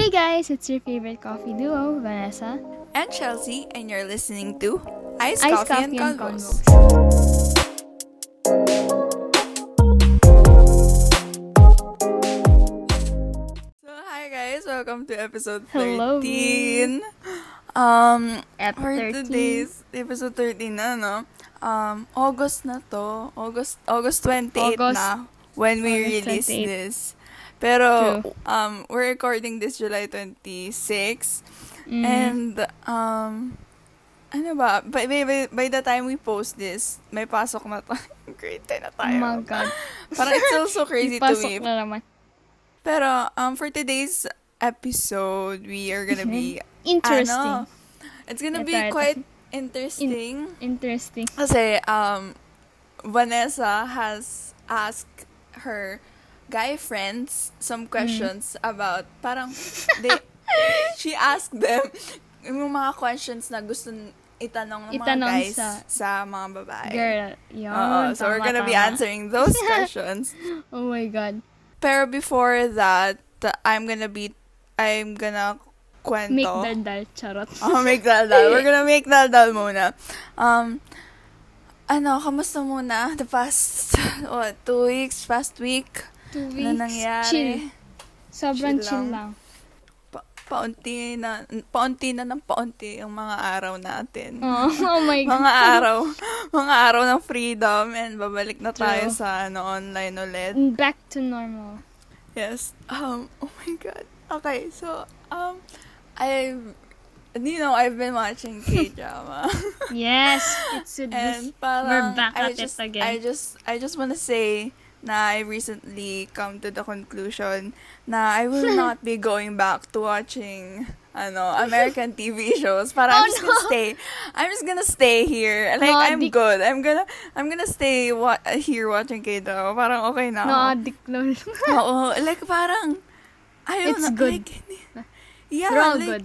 Hey guys, it's your favorite coffee duo, Vanessa. And Chelsea, and you're listening to Ice, Ice Coffee, Coffee and and Convos. So, hi guys, welcome to episode Hello. 13. Um, At for 13. today's episode 13 na, no? Um, August na to. August, August 28 August- na when we August release 28. this. Pero, True. um, we're recording this July 26. Mm. And, um, ano ba, by, by, by, by the time we post this, may pasok na tayo. Grade 10 na oh tayo. my God. Parang it's still so crazy to Pasok me. na naman. Pero, um, for today's episode, we are gonna be, Interesting. ano, it's gonna be Ito, ito. quite interesting. Interesting. Kasi, um, Vanessa has asked her guy friends some Mm. questions about, parang, they, she asked them yung mga questions na gusto itanong ng mga Itanong guys sa- sa, mga babae. Girl, yun. Oo, so we're tama, gonna be tama. answering those questions. Oh my God. Pero before that, I'm gonna be, I'm gonna kwento. Make daldal, charot. Oh, make daldal. We're gonna make daldal muna. Um, ano, kamusta muna? The past, what, two weeks, past week? Two weeks. Ano nangyari? Chill. Sobrang Chill chill, lang. lang. Pa- paunti na, paunti na ng paunti yung mga araw natin. Oh, oh my God. mga araw, mga araw ng freedom and babalik na tayo True. sa ano, online ulit. Back to normal. Yes. Um, oh my god. Okay, so, um, I've, you know, I've been watching K-drama. Yes, it's with and parang, back I at it just, again. I just, I just want to say na I recently come to the conclusion na I will not be going back to watching ano, American TV shows. Para Oh, I'm just gonna no. stay. I'm just gonna stay here. Like, No, I'm good. I'm gonna, I'm gonna stay wa- here watching K-drama. Parang okay na ako. No, addict no. Oo, like parang I don't It's know, good. like, yeah, We're all like, good.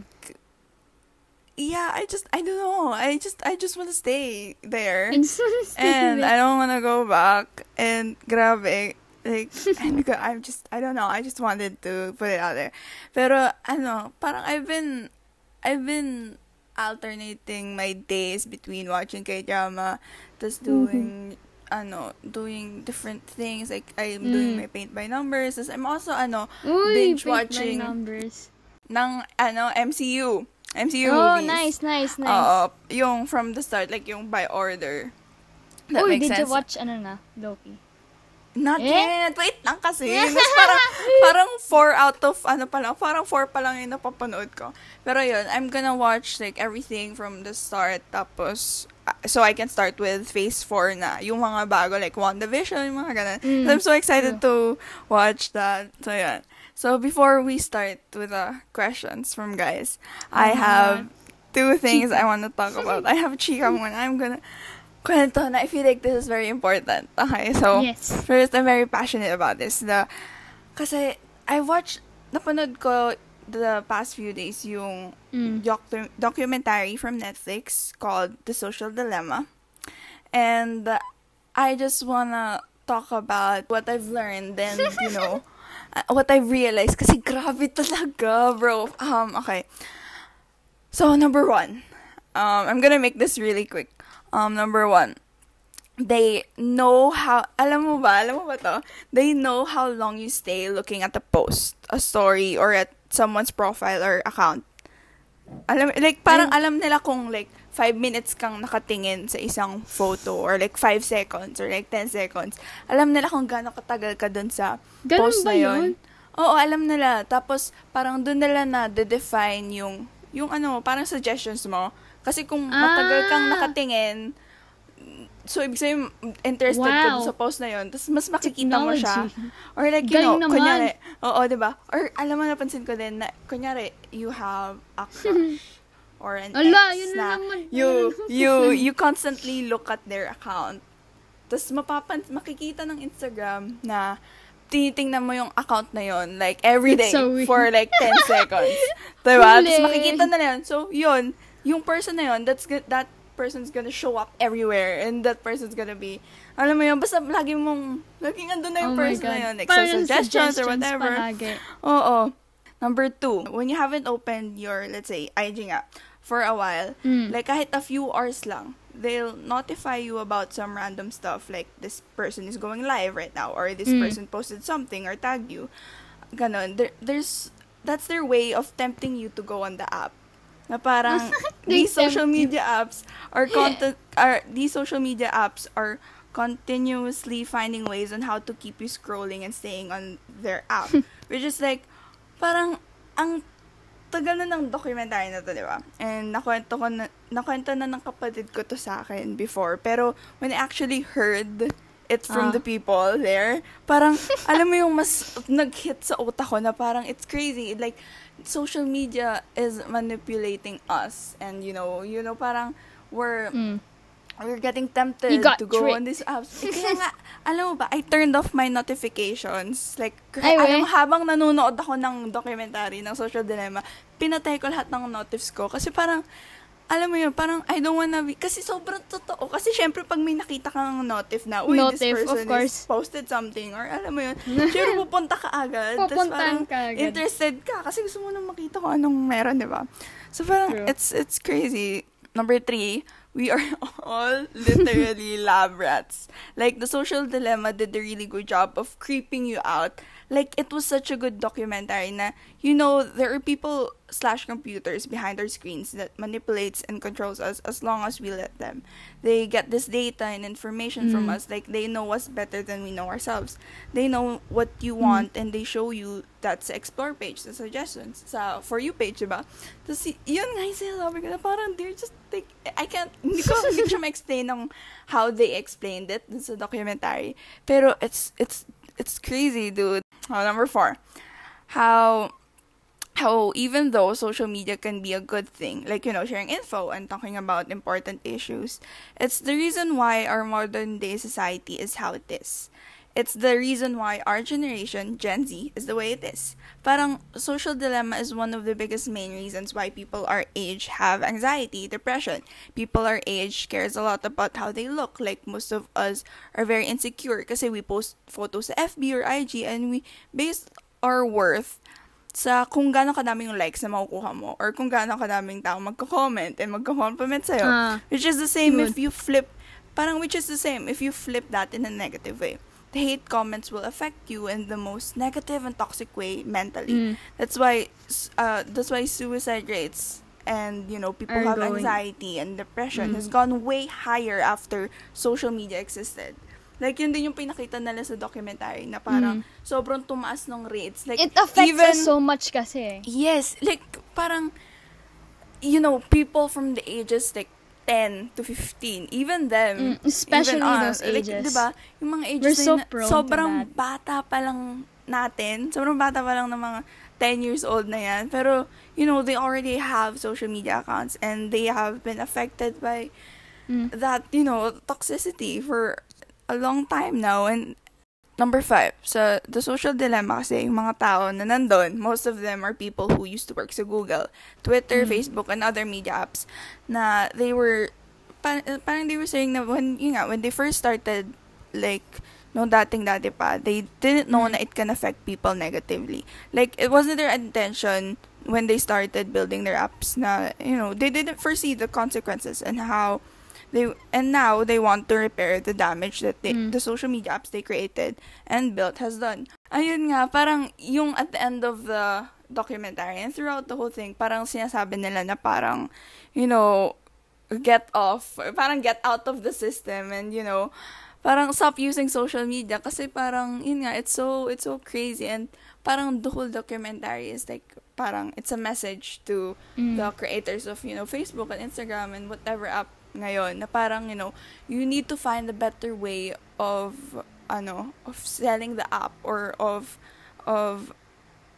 Yeah, I just I don't know. I just I just want to stay there. It's and I don't want to go back. And grabe, like I'm, go- I'm just I don't know. I just wanted to put it out there. Pero ano, parang I've been I've been alternating my days between watching K-drama, tas doing ano, doing different things. Like I'm doing Mm. my paint by numbers. I'm also ano Uy, binge watching numbers. ng ano MCU. MCU Oh, movies. nice, nice, nice. Oo, yung from the start, like yung by order. That Uy, makes did you sense. watch ano na? Loki. Not Eh? yet. Wait lang kasi. Mas parang, parang four out of, ano pa lang, parang four pa lang yung napapanood ko. Pero yun, I'm gonna watch like everything from the start. Tapos, uh, so I can start with phase 4 na. Yung mga bago, like WandaVision, yung mga ganun. Mm, So I'm so excited to watch that. So yun. So before we start with the questions from guys, I Uh-huh. have two things I want to talk about. I have chika muna. I'm gonna kwento na I feel like this is very important. Okay, so Yes. first, I'm very passionate about this. The, kasi I watched, napanood ko the past few days yung Mm. docu- documentary from Netflix called The Social Dilemma. And uh, I just wanna talk about what I've learned and, you know, what I've realized. Kasi grabe talaga, bro. Um, okay. So, number one. Um, I'm gonna make this really quick. Um, number one. They know how, alam mo ba, alam mo ba to? They know how long you stay looking at a post, a story, or at someone's profile or account. Alam, like, parang alam nila kung, like, five minutes kang nakatingin sa isang photo, or like, five seconds, or like, ten seconds. Alam nila kung gaano katagal ka dun sa Ganun post na yun. yun? Oo, alam nila. Tapos, parang dun nila na define yung, yung ano, parang suggestions mo. Kasi kung matagal kang Ah. nakatingin, so ibig sabihin, interested ka dun Wow. sa post na yun, tapos mas makikita mo siya. Technology. Or like, you Galing know, naman. kunyari, oo, di ba? Or alam mo, napansin ko din na, kunyari, you have a crush or an Ala, ex yun na na naman. you, you, you constantly look at their account. Tapos mapapan, makikita ng Instagram na tinitingnan mo yung account na yon like every day so weird. for like 10 seconds. Diba? Tapos makikita na yun. So, yun, yung person na yun, that's good, that person's gonna show up everywhere and that person's gonna be, alam mo yun, basta lagi mong, laging andun na yung Oh person na yun, like Parang sa suggestions or suggestions whatever. Oo. Number two, when you haven't opened your, let's say, IG app for a while, Mm. like kahit a few hours lang, they'll notify you about some random stuff like this person is going live right now or this Mm. person posted something or tagged you. Ganon. There, there's, that's their way of tempting you to go on the app. Na parang, these social media apps are content, are, these social media apps are continuously finding ways on how to keep you scrolling and staying on their app. Which is like, parang, ang tagal na ng documentary na to, di ba? And nakwento ko na, nakwento na ng kapatid ko to sa akin before. Pero, when I actually heard it from Ah. the people there, parang, alam mo yung mas nag-hit sa utak ko na parang, it's crazy. Like, social media is manipulating us. And, you know, you know, parang, we're, Mm. We're getting tempted You got to go on tricked. these apps. Eh, kaya nga, alam mo ba, I turned off my notifications. Like, Ay, alam mo, habang nanonood ako ng documentary ng Social Dilemma, pinatay ko lahat ng notifs ko. Kasi parang, alam mo yun, parang I don't wanna be, kasi sobrang totoo. Kasi syempre, pag may nakita kang notif na, uy, this Notif, of person course. is posted something, or alam mo yun, syempre pupunta ka agad. Pupuntahan ka agad. interested ka, kasi gusto mo nang makita kung anong meron, di ba? So parang, True. it's, it's crazy. Number three, we are all literally lab rats. Like, the social dilemma did a really good job of creeping you out. Like, it was such a good documentary na, you know, there are people slash computers behind our screens that manipulates and controls us as long as we let them. They get this data and information from Mm. us. Like, they know us better than we know ourselves. They know what you want and they show you that's explore page, the suggestions, sa for you page, diba? Tapos, yun nga yung sinasabi ko na parang they're just like, I can't, hindi ko, hindi siya ma-explain ng how they explained it dun sa documentary. Pero it's, it's, it's crazy, dude. Oh, number four. How, how even though social media can be a good thing, like, you know, sharing info and talking about important issues, it's the reason why our modern day society is how it is. It's the reason why our generation, Gen Z, is the way it is. Parang social dilemma is one of the biggest main reasons why people our age have anxiety, depression. People our age cares a lot about how they look. Like most of us are very insecure kasi we post photos sa FB or IG and we base our worth sa kung gaano kadaming yung likes na makukuha mo or kung gaano kadaming tao magko-comment and magko-compliment sa'yo. Ah, which is the same good. if you flip, parang which is the same if you flip that in a negative way. The hate comments will affect you in the most negative and toxic way mentally. Mm. That's why, uh, that's why suicide rates and you know people Are have going- anxiety and depression Mm. has gone way higher after social media existed. Like yun din yung pinakita nila sa documentary na parang sobrang tumaas ng rates. Like Mm. It affects even, us so much kasi. Yes, like parang you know, people from the ages like 10 to 15, even them, Mm, especially even those us, like, ages. 'di ba? Yung mga ages We're so na prone to sobrang that. bata pa lang natin, sobrang bata pa lang ng mga 10 years old na yan. Pero, you know, they already have social media accounts and they have been affected by Mm. that, you know, toxicity for a long time now. And number five, so the social dilemma kasi yung mga tao na nandun, most of them are people who used to work sa Google, Twitter, Mm. Facebook, and other media apps na they were, parang, parang they were saying na when, yun nga, when they first started, like, no dating dati pa, they didn't know Mm. na it can affect people negatively. Like, it wasn't their intention when they started building their apps na, you know, they didn't foresee the consequences and how they and now they want to repair the damage that they, Mm. the social media apps they created and built has done. Ayun nga, parang yung at the end of the documentary and throughout the whole thing, parang sinasabi nila na parang, you know, get off, parang get out of the system and, you know, parang stop using social media kasi parang, yun nga, it's so, it's so crazy and parang the whole documentary is like, parang it's a message to Mm. the creators of, you know, Facebook and Instagram and whatever app ngayon na parang, you know, you need to find a better way of, ano, of selling the app or of, of,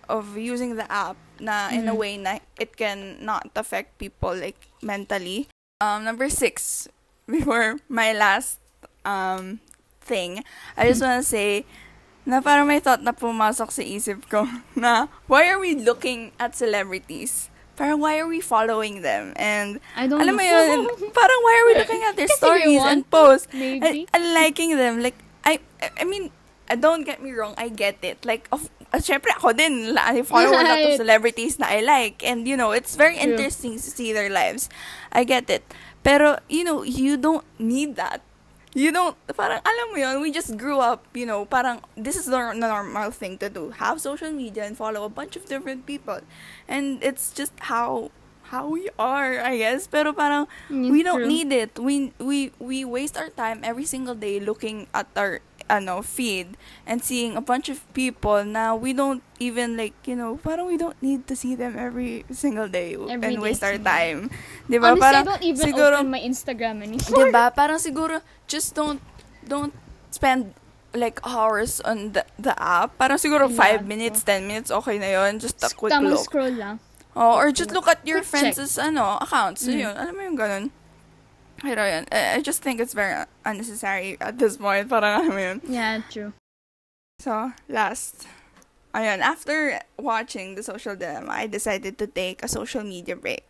of using the app na in a Mhm. way na it can not affect people like mentally. Um, number six, before my last um thing, I just wanna say na parang may thought na pumasok sa isip ko na why are we looking at celebrities? Parang why are we following them? And I don't alam mo know. yun, parang why are we looking at their stories and posts Maybe. and, and liking them? Like, I, I mean, uh, don't get me wrong, I get it. Like, of at syempre ako din, I follow a lot of Right. celebrities na I like. And, you know, it's very True. interesting to see their lives. I get it. Pero, you know, you don't need that. You don't, parang, alam mo yun, we just grew up, you know, parang, this is the normal thing to do. Have social media and follow a bunch of different people. And it's just how, how we are, I guess. Pero parang, Mm, we don't true. need it. We, we, we waste our time every single day looking at our, ano, feed and seeing a bunch of people na we don't even like, you know, parang we don't need to see them every single day Every and day, waste our yeah. time. Di ba? Parang, I don't even siguro, open my Instagram anymore. Diba? Parang siguro, just don't, don't spend like hours on the, the app. Parang siguro Yeah, 5 minutes, 10 minutes, okay na yun. Just a quick Tamang look. scroll lang. Oh, or just look at your Quick check. friends' ano, accounts. So, Mm. yun. Alam mo yung ganun. Pero yun, I I just think it's very unnecessary at this point. Parang alam mo yun. Yeah, true. So, last. Ayun, after watching The Social Dilemma, I decided to take a social media break.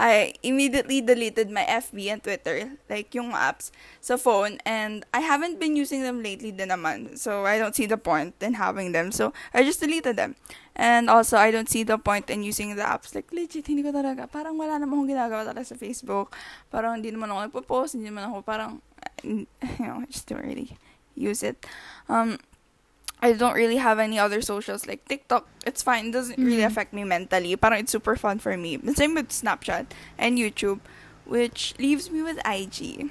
I immediately deleted my FB and Twitter, like yung apps, sa phone, and I haven't been using them lately din naman, so I don't see the point in having them, so I just deleted them. And also, I don't see the point in using the apps, like legit, hindi ko talaga, parang wala naman akong ginagawa talaga sa Facebook, parang hindi naman ako nagpo-post, hindi naman ako parang, you know, I just don't really use it. Um, I don't really have any other socials like TikTok. It's fine. It doesn't really Mhm. affect me mentally. Parang it's super fun for me. The same with Snapchat and YouTube, which leaves me with IG.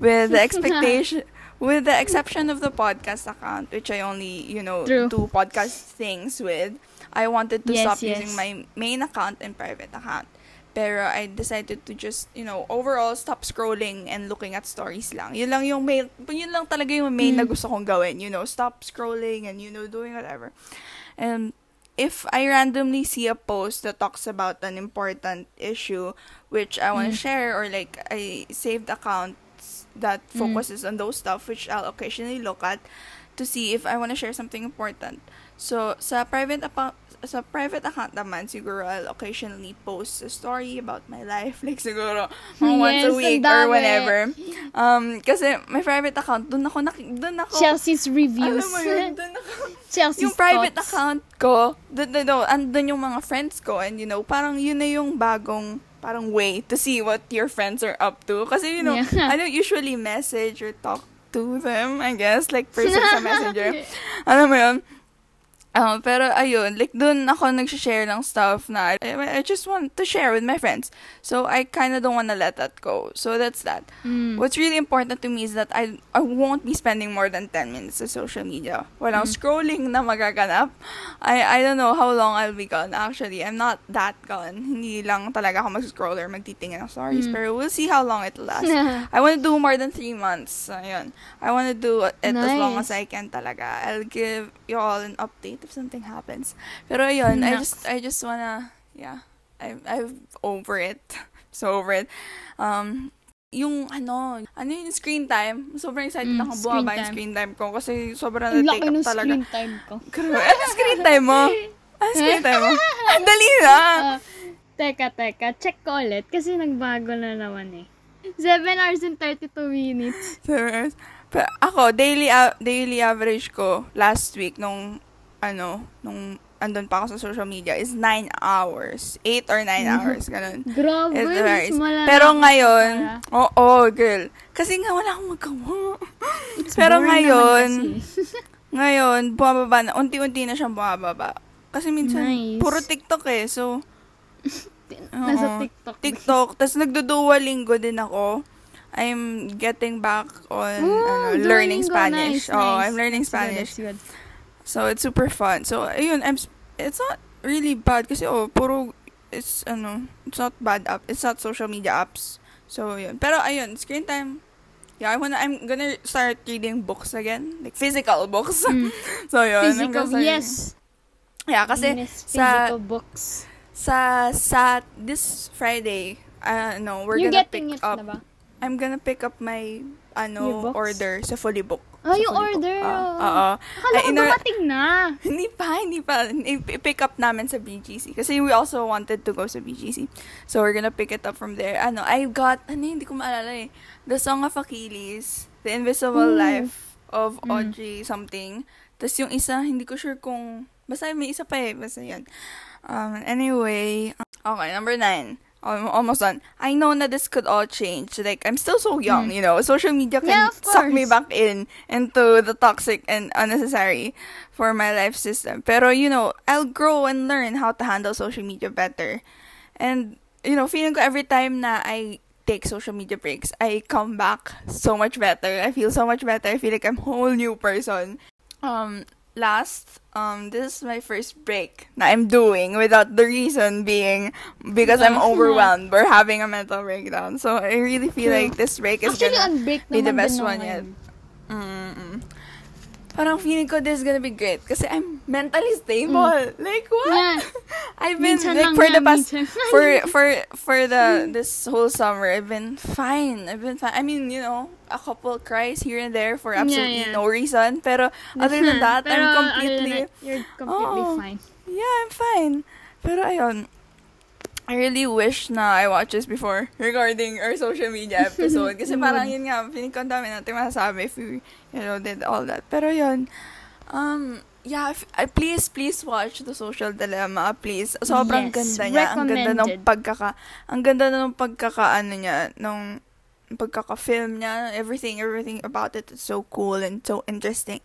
With the expectation with the exception of the podcast account, which I only, you know, True. do podcast things with. I wanted to Yes, stop yes. using my main account and private account. Pero I decided to just, you know, overall stop scrolling and looking at stories lang. Yun lang yung main, yun lang talaga yung main na Mm. gusto kong gawin. You know, stop scrolling and, you know, doing whatever. And if I randomly see a post that talks about an important issue which I want to Mm. share or like I saved accounts that Mm. focuses on those stuff which I'll occasionally look at to see if I want to share something important. So, sa private account, sa private account naman, siguro I'll occasionally post a story about my life. Like, siguro, mga once Yes, a week or whenever. Um, kasi my private account, dun ako, nak- dun ako, Chelsea's reviews. alam mo yun, dun ako, Chelsea's yung private thoughts. account ko, dun, dun, dun, andun yung mga friends ko, and you know, parang yun na yung bagong, parang way to see what your friends are up to. Kasi, you know, Yeah. I don't usually message or talk to them, I guess, like person sa messenger. Alam mo yun? Um, pero ayun, like dun ako nag-share ng stuff na I, I just want to share with my friends. So I kind of don't want to let that go. So that's that. Mm. What's really important to me is that I I won't be spending more than 10 minutes sa social media. Walang Mm. scrolling na magaganap. I I don't know how long I'll be gone. Actually, I'm not that gone. Hindi lang talaga ako mag-scroll or magtitingin ng stories. Mm. Pero we'll see how long it'll last. I want to do more than three months. Ayun. I want to do it as long as I Nice. can talaga. I'll give you all an update if something happens. Pero ayun, I Naks. just I just wanna yeah. I I'm over it. So over it. Um yung ano, ano yung screen time, sobrang excited Mm, ako bumaba yung screen time ko kasi sobrang Ang na-take up talaga. screen time ko. Grabe. Ano screen time mo? Ano screen time mo? Ang dali na! Ah, teka, teka. Check ko ulit kasi nagbago na naman eh. 7 hours and 32 minutes. Serious. Pero ako, daily a- daily average ko last week nung ano, nung andun pa ako sa social media is 9 hours. 8 or 9 hours, ganun. Grabe, malala Pero ngayon, oo, oh, girl. Kasi nga wala akong magawa. It's Pero ngayon, ngayon, bumababa na, unti-unti na siyang bumababa. Kasi minsan, Nice. puro TikTok eh. So, Nasa. TikTok. TikTok. Tapos nagduduolingo din ako. I'm getting back on Ooh, ano, learning Spanish. nice, Oh, nice. I'm learning That's good, Spanish. that's good. So, it's super fun. So, ayun, I'm, it's not really bad kasi, oh, puro, it's, ano, it's not bad app. It's not social media apps. So, yun. Pero, ayun, screen time. Yeah, I wanna, I'm gonna start reading books again. Like, physical books. Mm. so, yun. Physical, start- yes. Yeah, kasi, Yes, sa- physical books. sa, sa, this Friday, uh, no, we're You're gonna getting pick it up, na ba? I'm gonna pick up my, ano, books? order sa Fully Book. Oh, yung order. Ah, oo. Oo. Akala ko dumating na. Hindi pa, hindi pa. I- pick up namin sa BGC. Kasi we also wanted to go sa BGC. So, we're gonna pick it up from there. Ano, I got, ano, hindi ko maalala eh. The Song of Achilles. The Invisible Ooh. Life of Mm. Audrey something. Tapos yung isa, hindi ko sure kung Basta may isa pa eh. Basta yun. Um, anyway, okay, number nine. Um, almost done. I know that this could all change. Like, I'm still so young, you know. Social media can. Yeah, suck me back in into the toxic and unnecessary for my life system. Pero, you know, I'll grow and learn how to handle social media better. And, you know, feeling ko every time na I take social media breaks, I come back so much better. I feel so much better. I feel like I'm a whole new person. Um, last, um, this is my first break that I'm doing without the reason being because I'm overwhelmed We're having a mental breakdown. So I really feel True. like this break is Actually, gonna be the best one yet. Mm-mm. Parang feeling ko this is gonna be great kasi I'm mentally stable. Like what? Mm. Yeah. I've been Minsan like for the past for for for the this whole summer I've been fine. I've been fine. I mean, you know, a couple cries here and there for Yeah, absolutely yeah. no reason. Pero other than that, Pero I'm completely that, you're completely Oo. fine. yeah, I'm fine. Pero ayun, I really wish na I watched this before regarding our social media episode. Kasi parang yun nga, feeling ko dami natin masasabi if we, you know, did all that. Pero yun, um, yeah, if, uh, please, please watch The Social Dilemma, please. Sobrang Yes, ganda niya. Ang ganda ng pagkaka, ang ganda ng pagkakaano niya, nung pagkaka-film niya, everything, everything about it is so cool and so interesting.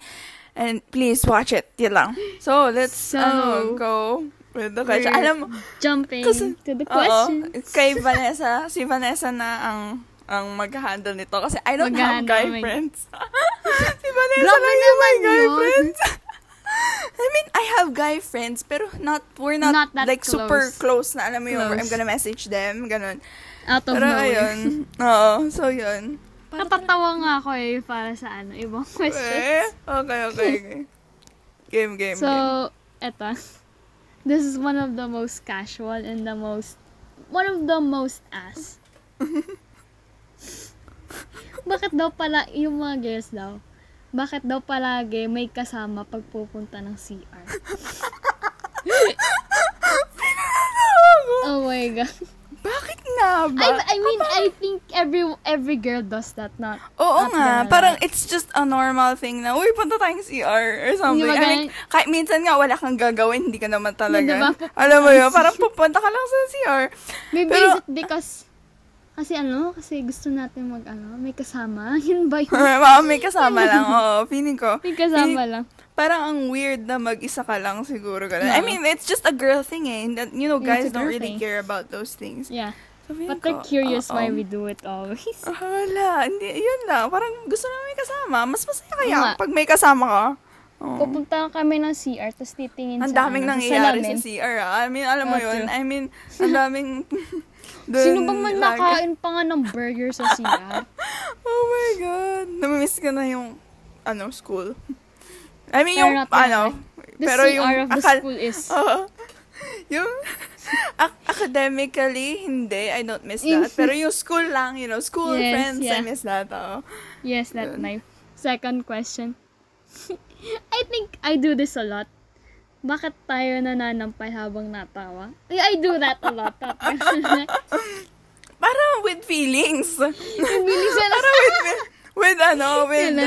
And please watch it. Yun lang. So, let's So, ano, go with the question. we're Alam mo, Jumping Kasi- to the question. kay Vanessa, si Vanessa na ang ang mag-handle nito kasi I don't have guy my- friends. si Vanessa Grabe lang yung naman guy yun. friends. I mean, I have guy friends, pero not, we're not, Not like super close. close na, alam mo yun, Close. I'm gonna message them, ganun. Out of Pero nowhere. ayun, oo, so yun. Natatawa nga ako eh para sa ano, ibang Eh, questions. okay, okay, okay. Game, game, game. So, eto. This is one of the most casual and the most, one of the most ass. Bakit daw pala, yung mga girls daw, bakit daw palagi may kasama pag pupunta ng CR? oh my god. Bakit nga ba? I, I mean, I think every every girl does that, not Oo Not nga, gonna parang it's just a normal thing na, uy, punta tayong CR or something. Ba I mean, kahit minsan nga wala kang gagawin, hindi ka naman talaga. Hindi ba? Alam mo yun, parang pupunta ka lang sa CR. Maybe Pero- is it because kasi ano, kasi gusto natin mag ano, may kasama. Yun ba yun? May kasama lang, oo, feeling ko. May kasama Feeling- lang. Parang ang weird na mag-isa ka lang siguro. Ganun. I Oo. mean, it's just a girl thing eh. That, you know, guys don't really thing. care about those things. Yeah. So, But they're ko, curious why oo. we do it always. Wala, hindi, yun lang. Parang gusto na may kasama. Mas masaya kaya nga. pag may kasama ka. Oo. Pupunta kami ng CR, tapos titingin Ang sa daming ano, nangyayari salamin. sa CR, ah. I mean, alam mo Oh, yun. I mean, ang daming... dun Sino bang man lagi- nakain pa nga ng burger sa CR? Oh my God. Namimiss ka na yung, ano, school. I mean, yung, ano, The pero CR yung, of the akal- school is... Oo. yung, ac- academically, hindi. I don't miss that. Pero yung school lang, you know, school Yes, friends, I yeah. miss that, oh. Yes, that Yun. knife. Second question. I think I do this a lot. Bakit tayo nananampay habang natawa? I, I do that a lot. Parang with feelings. Bilis yan. Parang with, with ano, with.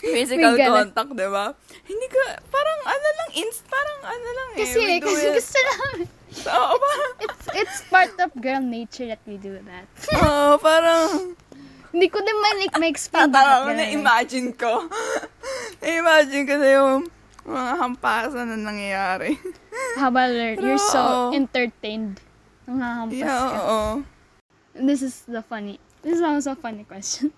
Physical May ganun. contact, di ba? Hindi ka, parang ano lang, inst, parang ano lang eh. Kasi, we do kasi it. gusto namin. Oo, parang, It's, it's part of girl nature that we do that. oo, parang, Hindi ko din man like, ma-explain tatawa ko, na-imagine ko. na-imagine ko na yung mga hampasan na nangyayari. Habang you're so entertained. Nanghahampas Yeah, ka. oo. This is the funny. This is also a funny question.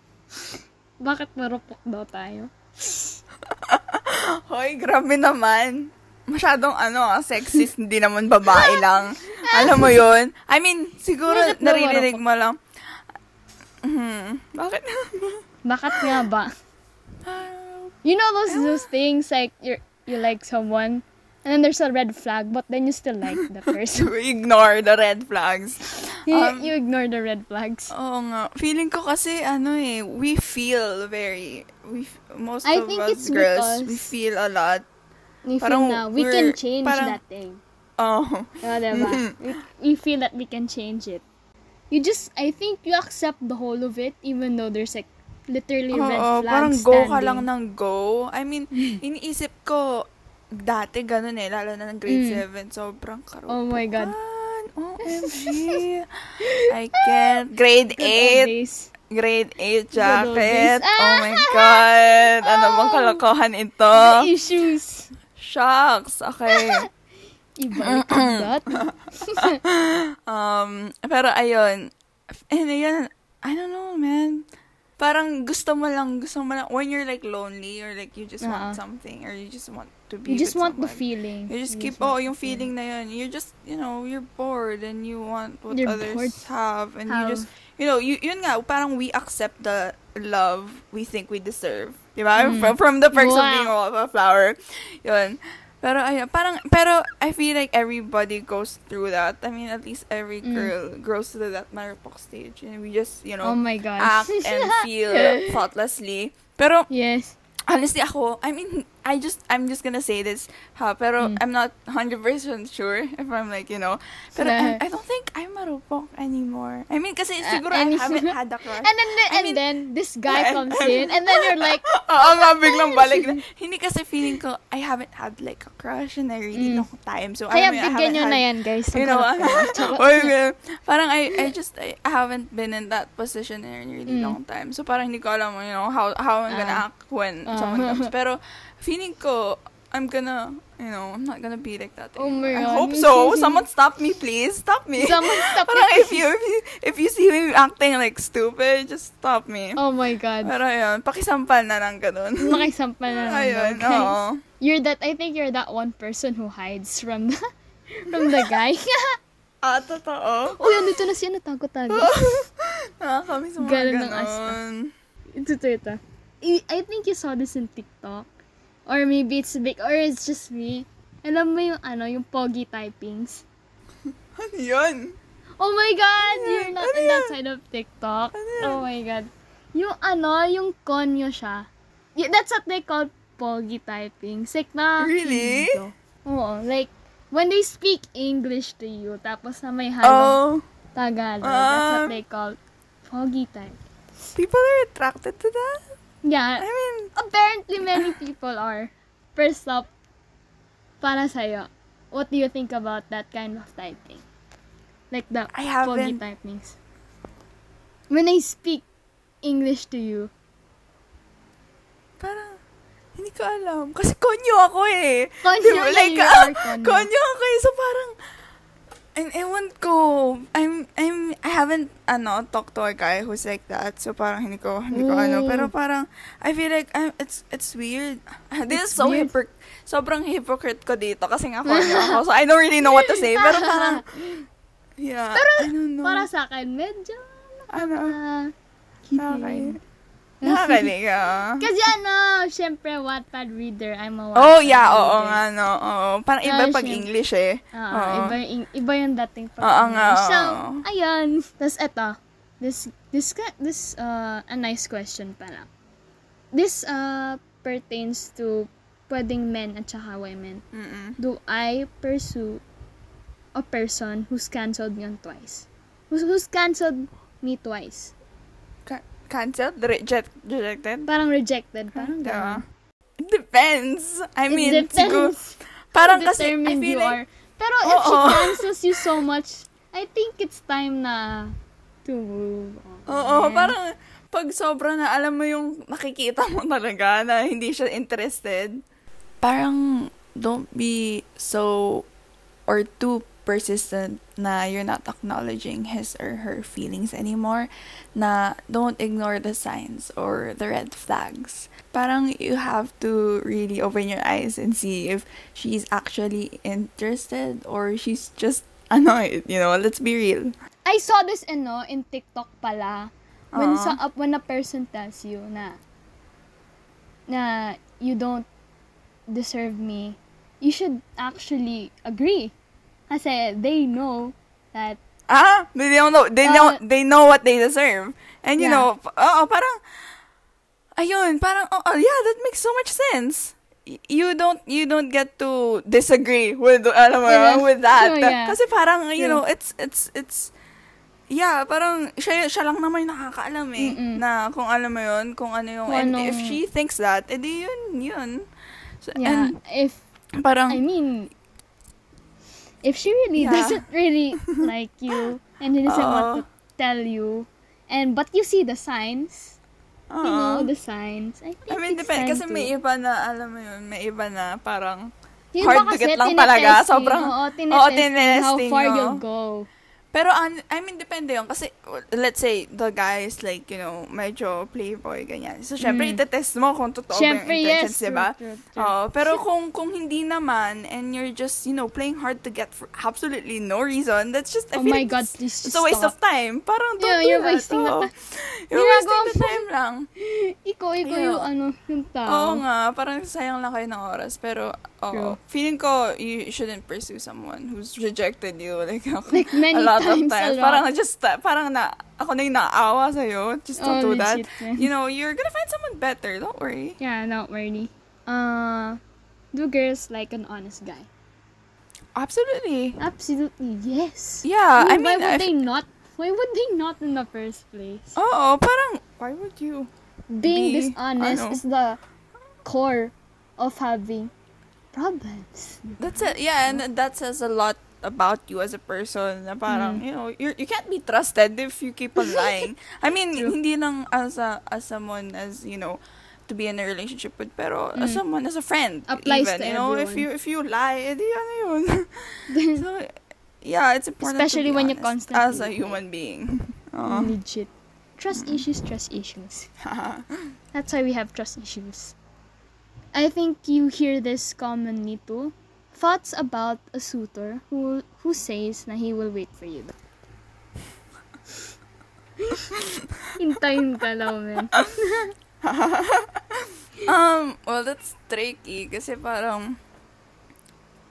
Bakit marupok daw tayo? Hoy, grabe naman. Masyadong ano ah, sexist, hindi naman babae lang. Alam mo yun? I mean, siguro Bakit naririnig mo lang. Hmm, bakit? Bakit nga ba? You know those those things like you you like someone and then there's a red flag but then you still like the person. We ignore the red flags. you, Um, you ignore the red flags. Oo nga. Feeling ko kasi, ano eh, we feel very, we, most I of think us it's girls, we feel a lot. We feel parang na we can change parang- that thing. Oh. Oh, diba? we, we feel that we can change it. You just, I think you accept the whole of it even though there's like literally red Oo, flags parang go ka standing. lang ng go. I mean, iniisip ko, dati ganun eh, lalo na ng grade Mm. 7, sobrang karoon. Oh my God. OMG. I can't. Grade Good old 8. days. Grade 8 Good old jacket. Oh my God. Ano bang kalokohan ito? Issues. Shucks. Okay. Iba yung that. Um, pero ayun. And ayun, I don't know, man. Parang gusto mo lang, gusto mo lang, when you're like lonely or like you just want Oo. something or you just want to be You just want the feeling. You just keep, want oh, yung feeling na yun. You're just, you know, you're bored and you want what You're others bored. have. And you just, you know, you, yun nga, parang we accept the love we think we deserve. Ba? Mm. From, from the perks of Wow. being a flower. Yun. Pero, ayun, parang, pero, I feel like everybody goes through that. I mean, at least every Mm. girl goes through that maripok stage. And we just, you know, Oh my God. act and feel thoughtlessly. Pero, yes. honestly ako, I mean, I just, I'm just gonna say this, ha, pero Mm. I'm not 100% sure if I'm like, you know, pero I, I don't think I'm marupok anymore. I mean, kasi Uh, siguro and- I haven't had a crush. And then, I and mean- then this guy comes in, and then you're like, Oo nga, biglang balik na. Hindi kasi feeling ko, I haven't had like a crush in a really Mm. long time. So, kaya I bigyan haven't nyo na yan, guys. You know, ganun. parang I, I just, I, I haven't been in that position in a really Mm. long time. So, parang hindi ko alam, you know, how, how I'm gonna Ah. act when Ah. someone comes. Pero, feeling ko, I'm gonna, you know, I'm not gonna be like that. Oh my I God. hope so. Someone stop me, please. Stop me. Someone stop me, if you, if you, if you see me acting like stupid, just stop me. Oh my God. Pero ayun, pakisampal na lang ganun. Makisampal na lang Ayun, guys. oo. You're that, I think you're that one person who hides from the, from the guy. Ah, totoo. Uy, andito na siya, natago-tago. Nakakamiss mga Ganun ganun. ang asta. ito, ito, ito. I, I think you saw this in TikTok. Or maybe it's big, or it's just me. Alam mo yung, ano, yung pogi typings. Ano yun? Oh my God! You're Ano not in that side of TikTok. Ano? Oh my God. Yung ano, yung konyo siya. That's what they call pogi typing. Like na... Really? Hinto. Oo. Like, when they speak English to you, tapos na may halong Oh, Tagalog, that's Ah. what they call pogi type. people are attracted to that? Yeah. I mean, Apparently, many people are. First up, para sa'yo, what do you think about that kind of typing? Like the I haven't. typings. When they speak English to you, parang, hindi ko alam. Kasi konyo ako eh. Konyo, Di ba? yeah, like, you ah, are konyo. konyo ako eh. So parang, and ewan ko, I'm, I'm, I haven't, ano, talked to a guy who's like that. So parang hindi ko, hindi ko ano. Ooh. Pero parang, I feel like, I'm, it's, it's weird. This is It's so weird. hypocrite. Sobrang hypocrite ko dito kasi nga konyo ako. So I don't really know what to say. Pero parang, yeah, I don't know. para sa akin, medyo, ano, ah, okay. Nakakalig, ah. Kasi ano, syempre, Wattpad reader, I'm a Wattpad Oh, yeah, oo nga, no. Oo. Parang iba pag English eh. Oo, Oo. iba, yung, iba yung dating pag Oo nga, English. So, ayun. Tapos eto, this, this, this, uh, a nice question pala. This, uh, pertains to pwedeng men at saka women. Mm-mm. Do I pursue a person who's cancelled me twice? Who's, who's cancelled me twice? Ca- Cancelled? Reject, rejected? Parang rejected. Parang ganun. It depends. I It mean, depends. siguro, parang kasi, I determined feel you like, are. Pero if she Oo. cancels you so much, I think it's time na to move on. oo, parang, pag sobra na, alam mo yung nakikita mo talaga na hindi siya interested. Parang, don't be so, or too persistent na you're not acknowledging his or her feelings anymore, na don't ignore the signs or the red flags. Parang you have to really open your eyes and see if she's actually interested or she's just annoyed, you know, let's be real. I saw this ano, in TikTok pala. When, uh-huh. up, when a person tells you na na you don't deserve me, you should actually agree. Kasi they know that Ah, they don't know, they Uh, know, they know what they deserve. And you Yeah. know, oo, parang, ayun, parang, oh, oh, yeah, that makes so much sense. You don't, you don't get to disagree with, alam mo, Yeah. with that. Oh, yeah. Kasi parang, you True. know, it's, it's, it's, yeah, parang, siya, siya lang naman yung nakakaalam eh, Mm-mm. na kung alam mo yun, kung ano yung, Kung and if anong- she thinks that, edi yun, yun. So, yeah, and, if parang, I mean, if she really Yeah. doesn't really like you and doesn't want to tell you, and but you see the signs, you know oo. the signs. I think I mean, depende. Kasi to- may iba na, alam mo yun, may iba na parang, Yung hard to get lang talaga. tinetesting, Sobrang- oo, oo, tinetesting how tinetesting, far you'll go. Pero, an- I mean, depende yun. Kasi, let's say, the guy is like, you know, medyo playboy, ganyan. So, syempre, Mm. itetest mo kung totoo Syempre, ba yung intentions, yes. diba? True, true, true. Oo, pero kung kung hindi naman, and you're just, you know, playing hard to get for absolutely no reason, that's just, I oh feel my God, it's, please it's a waste stop. of time. Parang, don't Yeah, do you're that. wasting the Oo. time. You're wasting the time lang. Ikaw, ikaw Ayun. yung ano, yung Oo tao. nga, parang sayang lang kayo ng oras. Pero, oo. True. Feeling ko, you shouldn't pursue someone who's rejected you. Like, Like, many a lot times, of times. lot. Parang just, parang na, ako na yung naawa sa'yo. Just Oh, don't do that. man. You know, you're gonna find someone better. Don't worry. Yeah, not worry. Uh, do girls like an honest guy? Absolutely. Absolutely, yes. Yeah, I mean... Why mean, would I- they not? Why would they not in the first place? Oo, parang, why would you? Being Be- dishonest ano? is the core of having problems. That's it. Yeah, and that says a lot about you as a person. Na parang, Mm. you know, you're, you can't be trusted if you keep on lying. I mean, True. hindi lang as a, as someone as, you know, to be in a relationship with, pero as Mm. someone, as a friend. Applies even, to you know, if you, if you lie, edi ano yun. so, yeah, it's important Especially when you're constantly as a human being. Oo. Legit. Trust issues, trust issues. That's why we have trust issues. I think you hear this commonly too. Thoughts about a suitor who who says na he will wait for you. Hintayin ka lang, man. um, well, that's tricky kasi parang,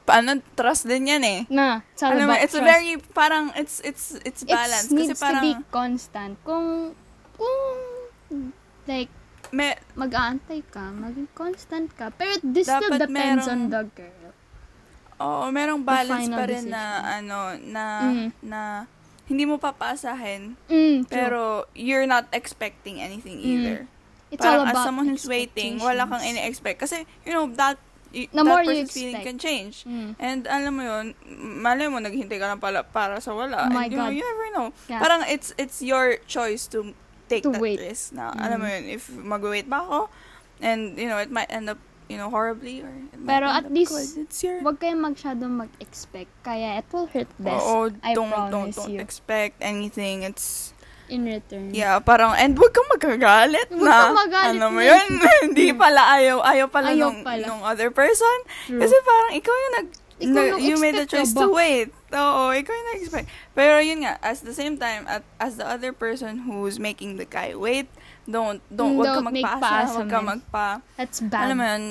paano, trust din yan eh. Na, it's all Alam mo, about it's a trust. very, parang, it's, it's, it's It balanced. Kasi needs parang, to be constant. Kung, kung, like, may, mag-aantay ka, maging constant ka. Pero this still depends merong- on the girl. oo, merong balance pa rin decision. na, ano, na, Mm. na, hindi mo papaasahin, Mm, true. pero you're not expecting anything Mm. either. It's parang all about as someone who's waiting, wala kang ini-expect. Kasi, you know, that, y- The that more you person's feeling can change. Mm. And alam mo yun, malay mo, naghintay ka lang pala para sa wala. Oh my And, you know, God. you never know. Yeah. Parang it's it's your choice to take To that wait. risk na. Mm. Alam mo yun, if mag-wait ba ako, and, you know, it might end up, you know, horribly, or it might Pero end at up least, good. It's your... Huwag kayong masyadong mag-expect. Kaya it will hurt less. Oo, I don't, don't, promise don't you. expect anything. It's, In return. yeah, parang, and huwag kang magagalit Huwag na. kang magalit ano mo yun? Hindi pala ayaw, ayaw pala Ayaw nung, pala. nung other person. True. Kasi parang ikaw yung nag, Ikaw na- yung you made the choice to wait. Oo, ikaw yung nag-expect. Pero yun nga, as the same time, at, as the other person who's making the guy wait, don't, don't, Mm, wag ka don't make magpaasa, paasa, wag ka magpa, That's bad. alam mo yun,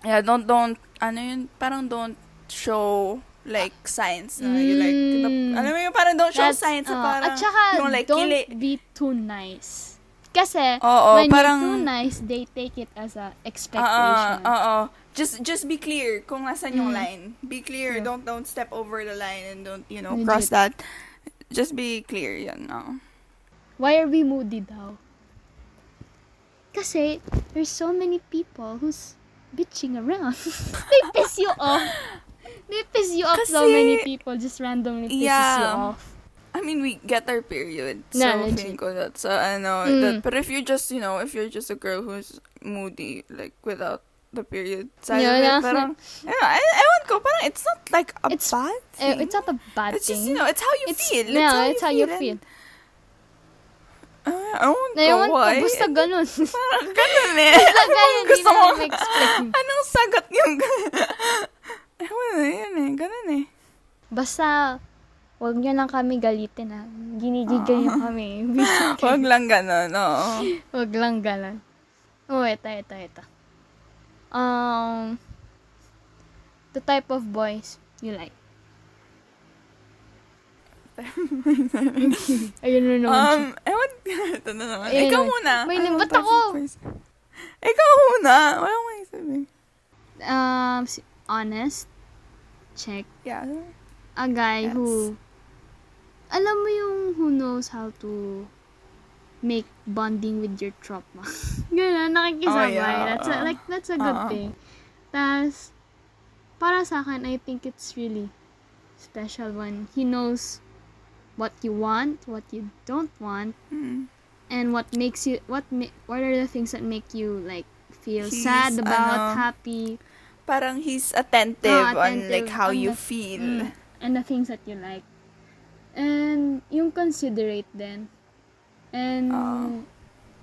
yeah, don't, don't, ano yun, parang don't show, like, signs na you like, the, Mm. alam mo yun, parang don't show That's- signs uh, parang, At saka, yung like, don't kili- be too nice. Kasi, Oo, when parang, you're too nice, they take it as a Oo, expectation. oo. Just just be clear kung nasan yung Mm. line. Be clear. True. Don't don't step over the line and don't, you know, Legit. cross that. Just be clear, yan. oo. Why are we moody daw? Kasi, there's so many people who's bitching around. they piss you off. They piss you off so many people just randomly pisses you Yeah. off. I mean, we get our period. So, Na, legit. ko that's, uh, ano, Mm. that, but if you're just, you know, if you're just a girl who's moody, like, without the period side Yeah, of it, yeah. parang, yeah, I, I won't go, parang, it's not like a It's- bad Eh, thing. it's not a bad It's thing. just, you know, it's how you it's, feel. yeah, it's how you and, feel. Uh, I won't Naiwan go, ko, why? basta ganun. Parang ganun eh. Basta ganun, Gusto mo, anong sagot yung Ewan na yun eh, ganun eh. Basta, wag nyo lang kami galitin ha. Ginigigil nyo kami. Huwag lang ganun, oo. wag lang galan. Oh, ito, ito, ito. Um, the type of boys you like. Ayun na naman. Um, ewan, ito na naman. Ayun Ikaw naman. muna. May Anong ba't ako? Ikaw muna. Wala akong maisip eh. Um, si- honest. Check. Yeah. A guy Yes. who, alam mo yung who knows how to make bonding with your tropa. Ganun, nakikisabay. Oh, yeah. That's a, like, that's a good Oo. thing. Tapos, para sa akin, I think it's really special when he knows what you want, what you don't want, Mm. and what makes you what ma- what are the things that make you like feel He's, sad about, ano, happy, Parang he's attentive, Ah, on like attentive how on you the- feel. Mm, and the things that you like. And yung considerate then. And ah. Oo.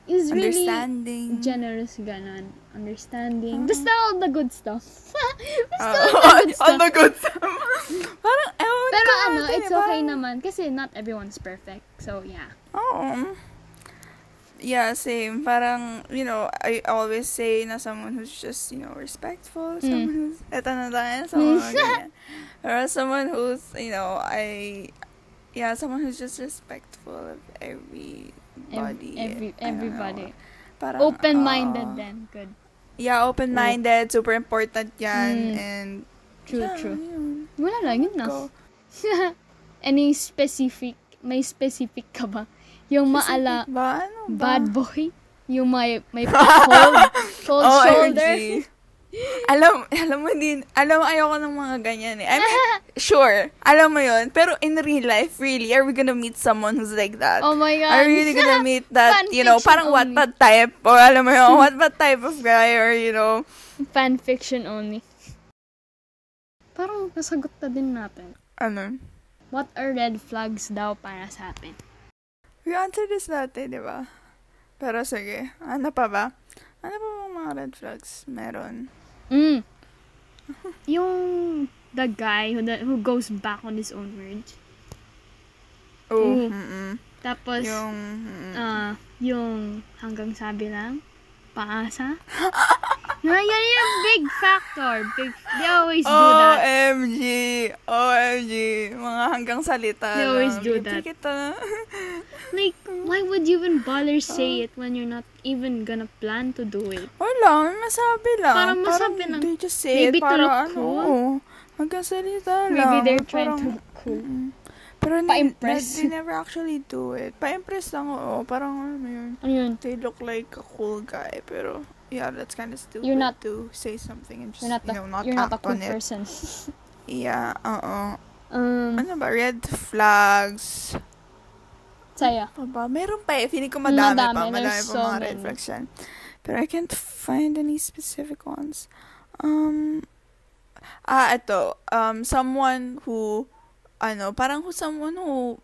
is really Understanding. generous ganon. Understanding. Ah. Basta all the good stuff. Basta Oo. all the good All stuff. the good stuff. Parang, ewan Pero ko, ano, it's okay naman. Kasi not everyone's perfect. So, yeah. Oo. Yeah, same. Parang, you know, I always say na someone who's just, you know, respectful. Mm. Someone who's, eto na tayo sa mga ganyan. Or someone who's, you know, I, yeah, someone who's just respectful of. Every, I don't everybody. know. Parang, Open-minded oo. then. Good. Yeah, open-minded. Super important yan. Mm. And, True, yeah, true. yun. Wala lang, yun na. Any specific, may specific ka ba? Yung maala, Specific ba? Ano ba? bad boy? Yung may, may cold, cold shoulder? Alam, alam mo din, alam ayoko ng mga ganyan eh. I mean, sure, alam mo yun, pero in real life, really, are we gonna meet someone who's like that? Oh my God. Are we really gonna meet that, you know, parang only. Wattpad type, or alam mo yun, Wattpad type of guy, or you know, Fan fiction only. Parang nasagot na din natin. ano, What are red flags daw para sa atin? we answered this dati, di ba? Pero sige, ano pa ba? Ano pa bang mga red flags meron? Mm. Yung the guy who, who goes back on his own words. Oh, mm Tapos, Yung, mm, ah, yung hanggang sabi lang, paasa. na, yan yung big factor. Big, they always do Oh, that. OMG! OMG! Mga hanggang salita They always lang. do that. Kita. Like, why would you even bother say it when you're not even gonna plan to do it? Wala, masabi lang. Parang masabi lang. They just say Maybe it to para look ano. cool. oo, Hanggang salita lang. Maybe they're trying Parang- to look cool. Mm. Pero Pa-impress. They, they never actually do it. Pa-impress lang, oo. Parang ano yun. Ano yun? They look like a cool guy, pero yeah, that's kind of stupid You're not- to say something and just, You're not, you the, know, not you're not a act cool on it. person. Yeah, oo. um, Ano ba? Red flags. saya. Pa ba? Meron pa eh. Feeling ko madami, Madami. pa. Madami There's pa so mga red many. flags yan. But I can't find any specific ones. Um, ah, ito. Um, someone who, ano, parang who, someone who,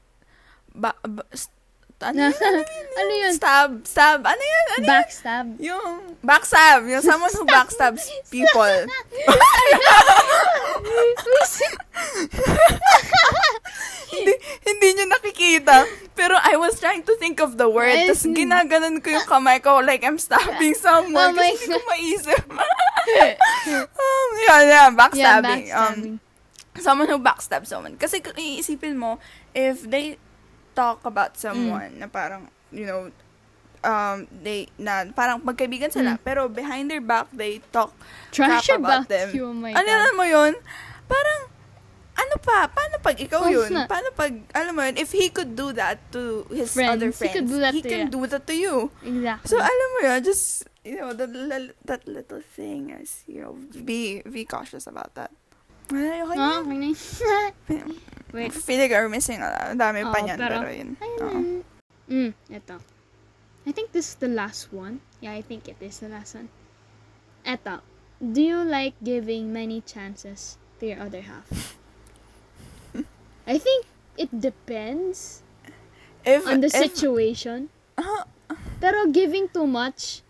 ba, ba, st- ano, yun? ano, yun? Ano yun? Stab, stab, ano yun? Ano yun? Backstab. Yung backstab, yung someone who backstabs people. hindi, hindi nyo nakikita. Pero I was trying to think of the word. Tapos hmm. ginaganon ko yung kamay ko like I'm stabbing someone. Oh kasi hindi ko maisip. um, yeah, yeah, yeah, backstabbing. Um, backstabbing. Someone who backstabs someone. Kasi kung iisipin mo, if they talk about someone na parang, you know, um, they, na parang magkaibigan sila, Mm. pero behind their back, they talk Trash crap about about them. you, oh my ano God. mo yun? Parang, ano pa? Paano pag ikaw yun? Paano pag, alam mo yun, if he could do that to his Friends, other he friends, could do that to can you. do that to you. Exactly. So, alam mo yun, just, you know, that, that little thing is, you know, be, be cautious about that. Ay, okay na. okay na yun. Wait. Feeling we're missing a lot. Dami pa Oo, niyan, pero- pero, yun. Ayun na. Mm, eto. I think this is the last one. Yeah, I think it is the last one. Eto. Do you like giving many chances to your other half? I think it depends If, on the if- situation. Ah, Pero giving too much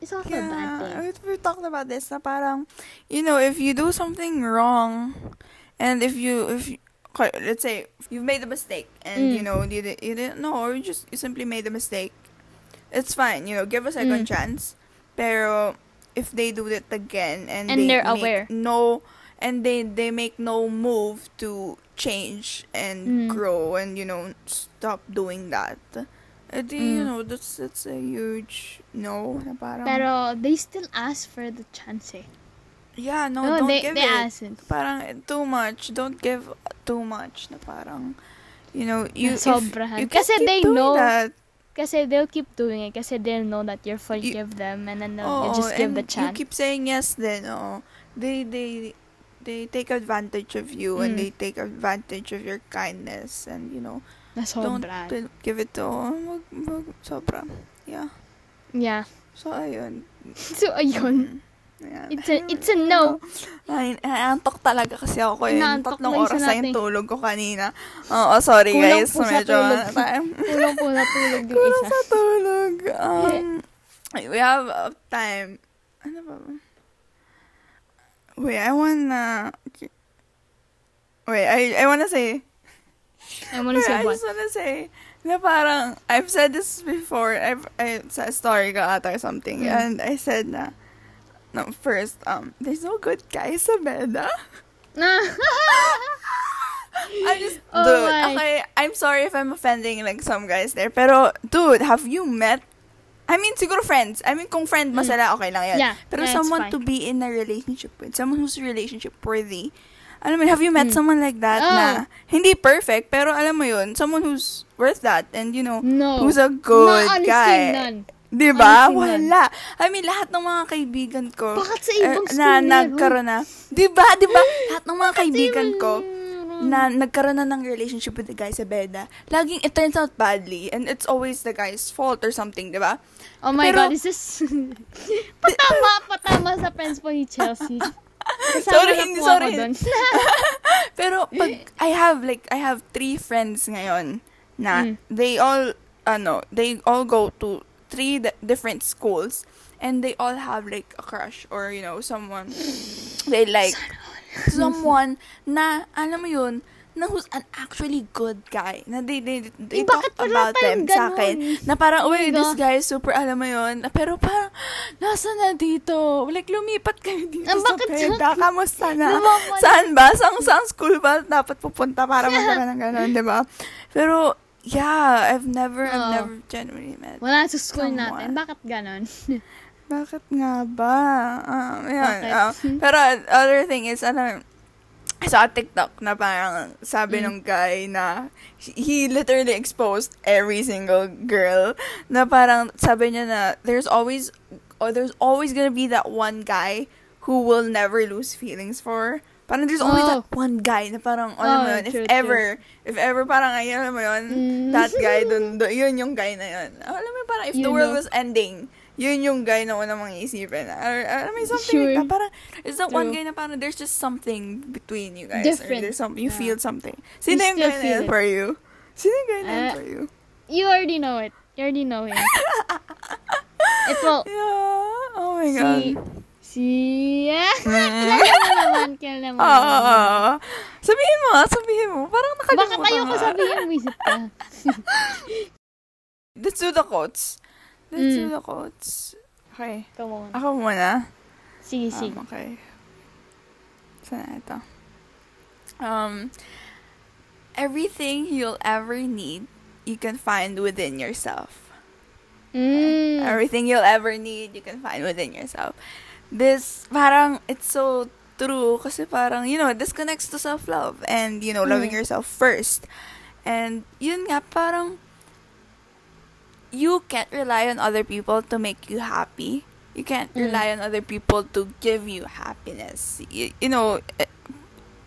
is also a bad yeah, thing. we, talked about this na parang, you know, if you do something wrong, and if you, if you, let's say, you've made a mistake, and, Mm. you know, you, you didn't know, or you just, you simply made a mistake, it's fine, you know, give a second Mm. chance, pero, if they do it again, and, And they they're make aware. no, and they, they make no move to change and Mm. grow, and, you know, stop doing that, eh, di, you Mm. know, that's, that's a huge no, na parang, Pero they still ask for the chance eh. Yeah, no, No, don't they, give they it. ask it. Parang too much. Don't give too much. Na parang, you know, you, if, you Kasi they know- that. Kasi they'll keep doing it. Kasi they'll know that you'll forgive them and then they'll you just give the chance. You keep saying yes then, oh. They, they, they take advantage of you and Mm. they take advantage of your kindness and you know Na sobra. don't give it to wag, wag, sobra yeah Yeah. so ayun So, ayun. Mm. Ayan. It's a, it's a no. Ay, naantok talaga kasi ako eh. Inaantok Tatlong na oras na yung tulog ko kanina. Oo, sorry Kulang guys. po sa Medyo. Kulang po na tulog yung Kulang isa. sa tulog. Um, we have uh, time. Ano ba ba? Wait, I wanna... Wait, I, I wanna say... I wanna say I what? just wanna say na parang, I've said this before, I've, I, sa story ka ata or something, Mm. and I said na, no, first, um, there's no good guys sa Beda. Na. I just, Oh dude, my. okay, I'm sorry if I'm offending like some guys there, pero, dude, have you met, I mean, siguro friends. I mean, kung friend mo Mm. sila, okay lang yan. Yeah, Pero someone fine. to be in a relationship with, someone who's relationship worthy, alam mo, have you met Mm. someone like that Oh. na, hindi perfect, pero alam mo yun, someone who's worth that, and you know, No. who's a good no, guy. none. Di ba? Honestly. Wala. I mean, lahat ng mga kaibigan ko, Bakit sa er, ibang school na nagkaroon na, di ba? Di ba? Lahat ng mga kaibigan Kasi ko, na nagkaroon na ng relationship with the guy sa beda, laging it turns out badly, and it's always the guy's fault or something, di ba? Oh my Pero- God, is this... patama, patama sa friends po ni Chelsea. Kasama Sorry, hindi, sorry. Pero pag I have like I have three friends ngayon na Mm. they all ano, they all go to three di- different schools and they all have like a crush or you know someone they like someone na alam mo yun na who's an actually good guy na they they, they Eh, talk about them sa akin na parang Oh uy this guy is super alam mo yun pero parang nasa na dito like lumipat kayo dito Ah, sa peda kamusta na Lumamang- saan ba? Saan, saan school ba dapat pupunta para magkaroon ng gano'n, di ba? Pero, yeah, I've never, I've Oo. never genuinely met. Wala sa school Someone. natin. Bakit ganon? Bakit nga ba? Um, yun, Bakit? um, pero, other thing is, ano, I saw a TikTok na parang sabi Mm. nung guy na he literally exposed every single girl na parang sabi niya na there's always or there's always gonna be that one guy who will never lose feelings for. Parang there's always Oh. that one guy na parang, alam mo Oh, yun, if true, true. ever, if ever parang, ay, alam mo yun, Mm. that guy, dun, dun, yun yung guy na yun. Alam mo, parang if the You world know. was ending, yun yung guy na unang mga isipin. Or, alam mo, something Sure. like that. Parang, is that one True. guy na parang there's just something between you guys. Different. Or there's some, you Yeah. feel something. Sino You yung guy na yun for you? Sino yung guy na yun Uh, for you? You already know it. You already know him. It will... Yeah. Oh my God. Si... Si... Ah, Mm. kilala naman. Kilala mo Oo. naman. sabihin mo, sabihin mo. Parang nakalimutan Bakit ayoko nga. sabihin mo isip ka? Let's do the quotes. Let's do the quotes. Okay. Come on. Ako muna. Sige, sige. Um, okay. Saan na ito? Um, everything you'll ever need, you can find within yourself. Mm. Everything you'll ever need, you can find within yourself. This, parang, it's so true kasi parang, you know, this connects to self-love and, you know, loving Mm. yourself first. And, yun nga, parang, you can't rely on other people to make you happy. You can't Mm. rely on other people to give you happiness. You, you know, it,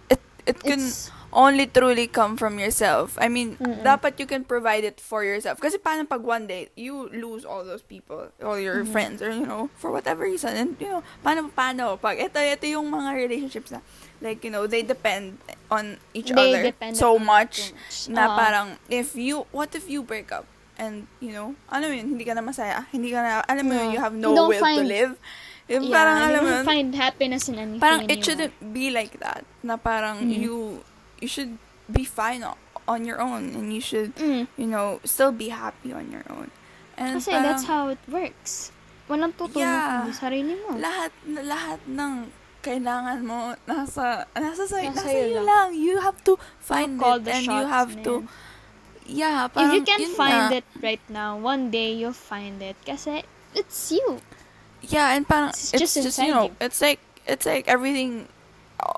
it, it can It's... only truly come from yourself. I mean, Mm-mm. dapat you can provide it for yourself. Kasi paano pag one day, you lose all those people, all your Mhm. friends, or, you know, for whatever reason. And, you know, paano, paano, pag, ito, ito yung mga relationships na, like, you know, they depend on each They other so much, much. na parang, if you, what if you break up? And, you know, ano yun, hindi ka na masaya, hindi ka na, alam mo yun, No. you have You no don't will to find- live. Yung Yeah, parang, you alam mo yun, find happiness in anything parang it anymore. shouldn't be like that na parang Mm. you you should be fine on your own and you should Mm. you know still be happy on your own and Kasi parang that's how it works. Walang tutulong Yeah. kundi sarili mo. lahat lahat ng kailangan mo nasa nasa sa Nasa nasa, iyo lang. lang. you have to find it and you have man. to yeah If you can find nga. it right now, one day you'll find it. Kasi it's you. yeah and parang It's it's, just just, you know you. it's like it's like everything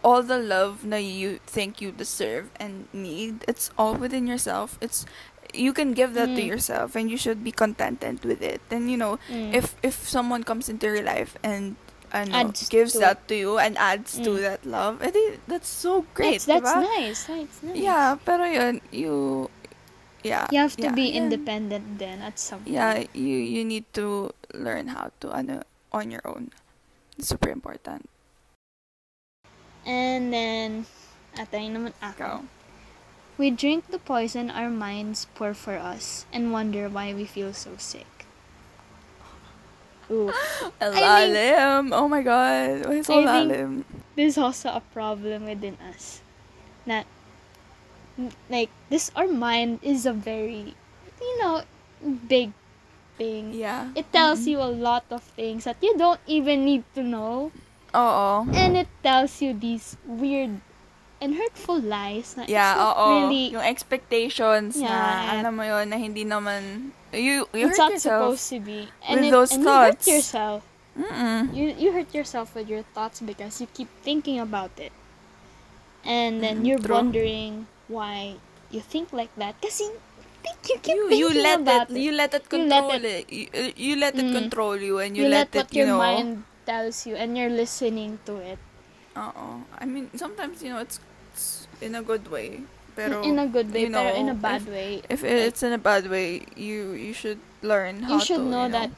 all the love that you think you deserve and need it's all within yourself it's you can give that to Mm. yourself and you should be contented with it and you know Mm. if if someone comes into your life and ano, Adds gives to that to you and adds to Mm. that love, I think that's so great, that's, that's nice. That's nice. Yeah, pero yun, you, yeah. You have to yeah, be yun. independent then at some point. Yeah, you you need to learn how to ano on your own. It's super important. And then, atay naman ako. Go. We drink the poison our minds pour for us and wonder why we feel so sick. Ooh. Lalim. oh my god. Why so I think- lalim? There's also a problem within us. Na, like, this, our mind is a very, you know, big thing. Yeah. It tells you a lot of things that you don't even need to know. Oo. And it tells you these weird and hurtful lies na Yeah, oo. really Yung expectations na, Yeah. alam mo yun, na hindi naman, you, you it's hurt not yourself. supposed to be. And, with it, those and thoughts. you hurt yourself. Mm-mm. You you hurt yourself with your thoughts because you keep thinking about it. And then Mm, you're true. wondering why you think like that. Kasi think you keep You, you let about it, it. you let it You let control it. You, you let it Mm. control you and You, you, let, it, what you your know. mind tells you and you're listening to it. Oo. I mean, sometimes, you know, it's, it's in a good way. Pero, in a good way, you pero in a bad if- way. If it's in a bad way, you you should learn how you should to, know you that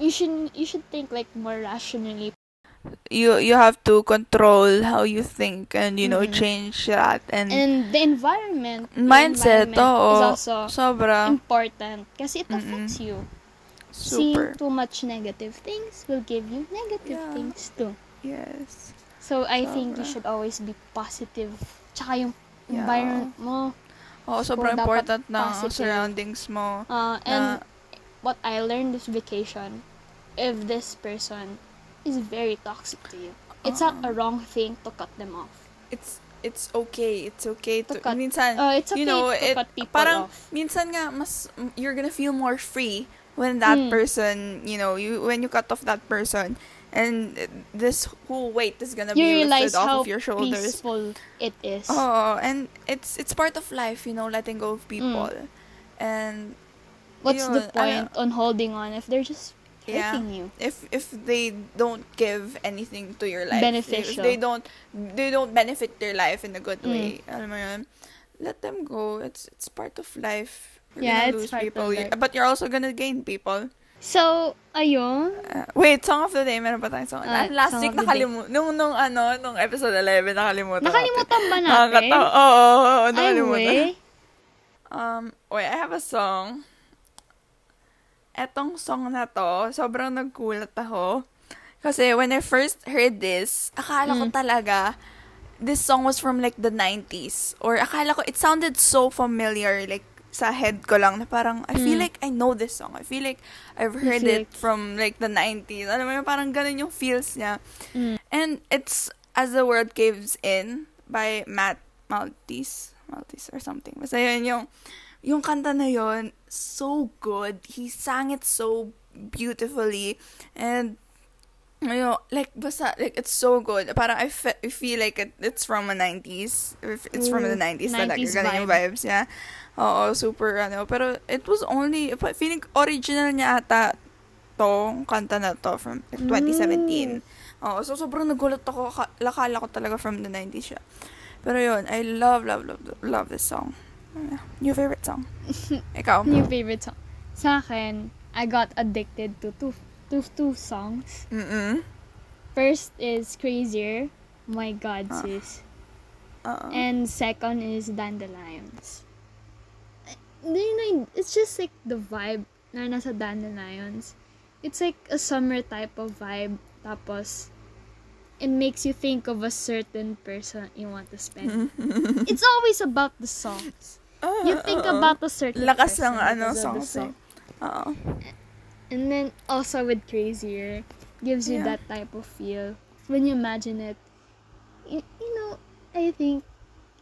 you should you should think like more rationally. You you have to control how you think and you know Mhm. change that and, And the environment, the mindset environment is oo also sobra important kasi it Mm-mm. affects you. super Seeing too much negative things will give you negative Yeah. things too. yes So I think you should always be positive. Tsaka yung Yeah. environment mo. oh sobrang important na positive. surroundings mo Uh, na and what I learned this vacation, if this person is very toxic to you, it's not a wrong thing to cut them off. it's it's okay it's okay to, To cut- minsan Uh, it's okay you know to it cut people parang off. minsan nga mas you're gonna feel more free when that Mm. person you know you when you cut off that person and this whole weight is gonna You be lifted off of your shoulders peaceful it is. oh and it's it's part of life you know letting go of people Mm. and What's the yun, ano, point on holding on if they're just Yeah. hurting you? if if they don't give anything to your life Beneficial. if they don't they don't benefit your life in a good Mm. way alam mo yun, let them go it's it's part of life you're Yeah, it's lose part of people You- life. but you're also gonna gain people So, ayun. Uh, wait, Song of the Day, meron pa tayong song. Ah, last Song week, of nakalimutan. Nung, nung, ano, nung episode 11, nakalimutan Nakalimutan ba natin. Nakakatawa. Oo, oo, oo, Ay, nakalimutan. way. Um, wait, I have a song. Etong song na to, sobrang nagkulat ako. Kasi when I first heard this, akala ko Mm. talaga, this song was from like the 90s. Or akala ko, it sounded so familiar, like, sa head ko lang, na parang, I feel Mm. like I know this song. I feel like I've heard it from like the 90s. Alam mo yun, parang ganun yung feels niya. Mm. And it's As the World Caves In by Matt Maltese. Maltese or something. Basta yun yung, yung kanta na yun, so good. He sang it so beautifully. And, you know, like, basta, like, it's so good. Parang I, fe- I feel like it, it's from the 90s. If It's from the Ooh, 90s talaga. 90s Ganun yung vibe. vibes niya. Oo, super, ano. Pero, it was only, feeling original niya ata to, kanta na to from like, 2017. Oo, so sobrang nagulat ako. Ka- Lakala ko talaga from the 90s siya. Pero yun, I love, love, love, love this song. Yeah. New favorite song. Ikaw? New favorite song. Sa akin, I got addicted to two, two, two songs. Mm-mm. First is Crazier. My God, Ah. sis. Oo. And second is Dandelions. Do you it's just like the vibe na nasa Dandelions. It's like a summer type of vibe. Tapos, it makes you think of a certain person you want to spend. it's always about the songs. You think Oo. about a certain Lakas ng ano, songs song. eh. Oo. And then also with Crazier, gives you Yeah. that type of feel. When you imagine it, you, you know, I think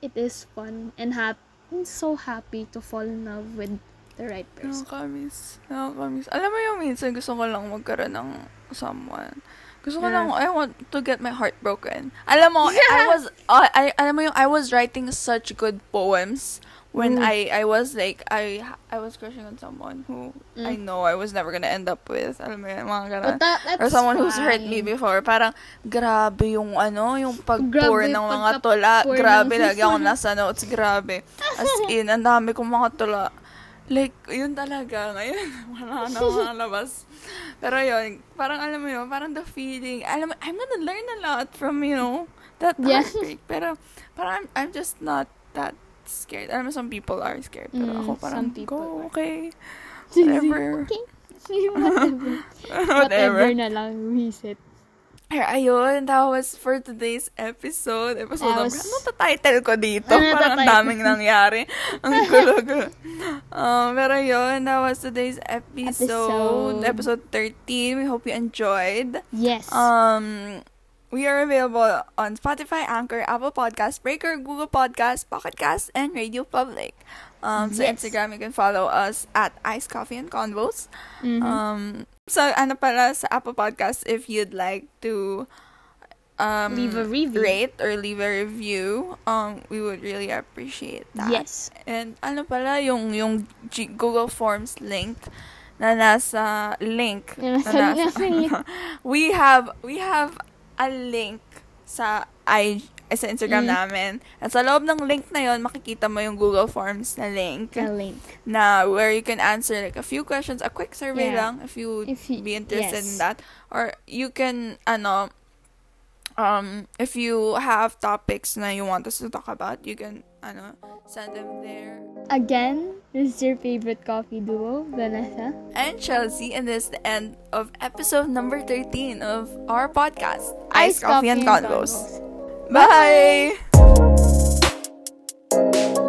it is fun and hap- I'm so happy to fall in love with the right person. Nakakamiss. Nakakamiss. Alam mo yung minsan gusto ko lang magkaroon ng someone. Gusto ko Yeah. lang, I want to get my heart broken. Alam mo, I was, uh, I, alam mo yung, I was writing such good poems when Mm. I I was like I I was crushing on someone who I Mm. know I was never gonna end up with. Alam mo yun, mga ganun. That, Or someone who's hurt me fine. before. Parang, grabe yung ano, yung pag-pour ng mga tula. Grabe, lagi ako nasa notes. Grabe. As in, ang dami kong mga tula. Like, yun talaga. Ngayon, wala na mga labas. Pero yun, parang alam mo yun, parang the feeling. Alam mo, I'm gonna learn a lot from, you know, that Yeah. heartbreak. Pero, parang I'm, I'm just not that scared. Alam mo, some people are scared. Pero Mm, ako parang, go, are. okay. Whatever. Okay. Whatever. Whatever. Na lang. Reset. Ay, ayun, that was for today's episode. Episode That number, was- ano ta title ko dito? Ano Parang ang daming nangyari. Ang gulo-gulo. Um, pero yun, that was today's episode. Episode. Episode 13. We hope you enjoyed. Yes. Um, we are available on Spotify, Anchor, Apple Podcast, Breaker, Google Podcast, Pocket Cast, and Radio Public. Um, Yes. Instagram, you can follow us at Ice Coffee and Convos. Mhm. Um, so, ano pala, sa Apple Podcast, if you'd like to um, Leave a review. rate or leave a review, um, we would really appreciate that. yes. And ano pala, yung, yung G- Google Forms link na nasa link. Na nasa link. we have, we have a link sa I sa Instagram Mm. namin. At sa loob ng link na yon makikita mo yung Google Forms na link The link. na where you can answer like a few questions, a quick survey Yeah. lang if you If you- be interested yes. in that. Or you can, ano, um, if you have topics that you want us to talk about, you can ano, send them there. Again, this is your favorite coffee duo, Vanessa. And Chelsea, and this is the end of episode number 13 of our podcast, Ice, Ice Coffee, Coffee, and, and Convos. Bye! Bye.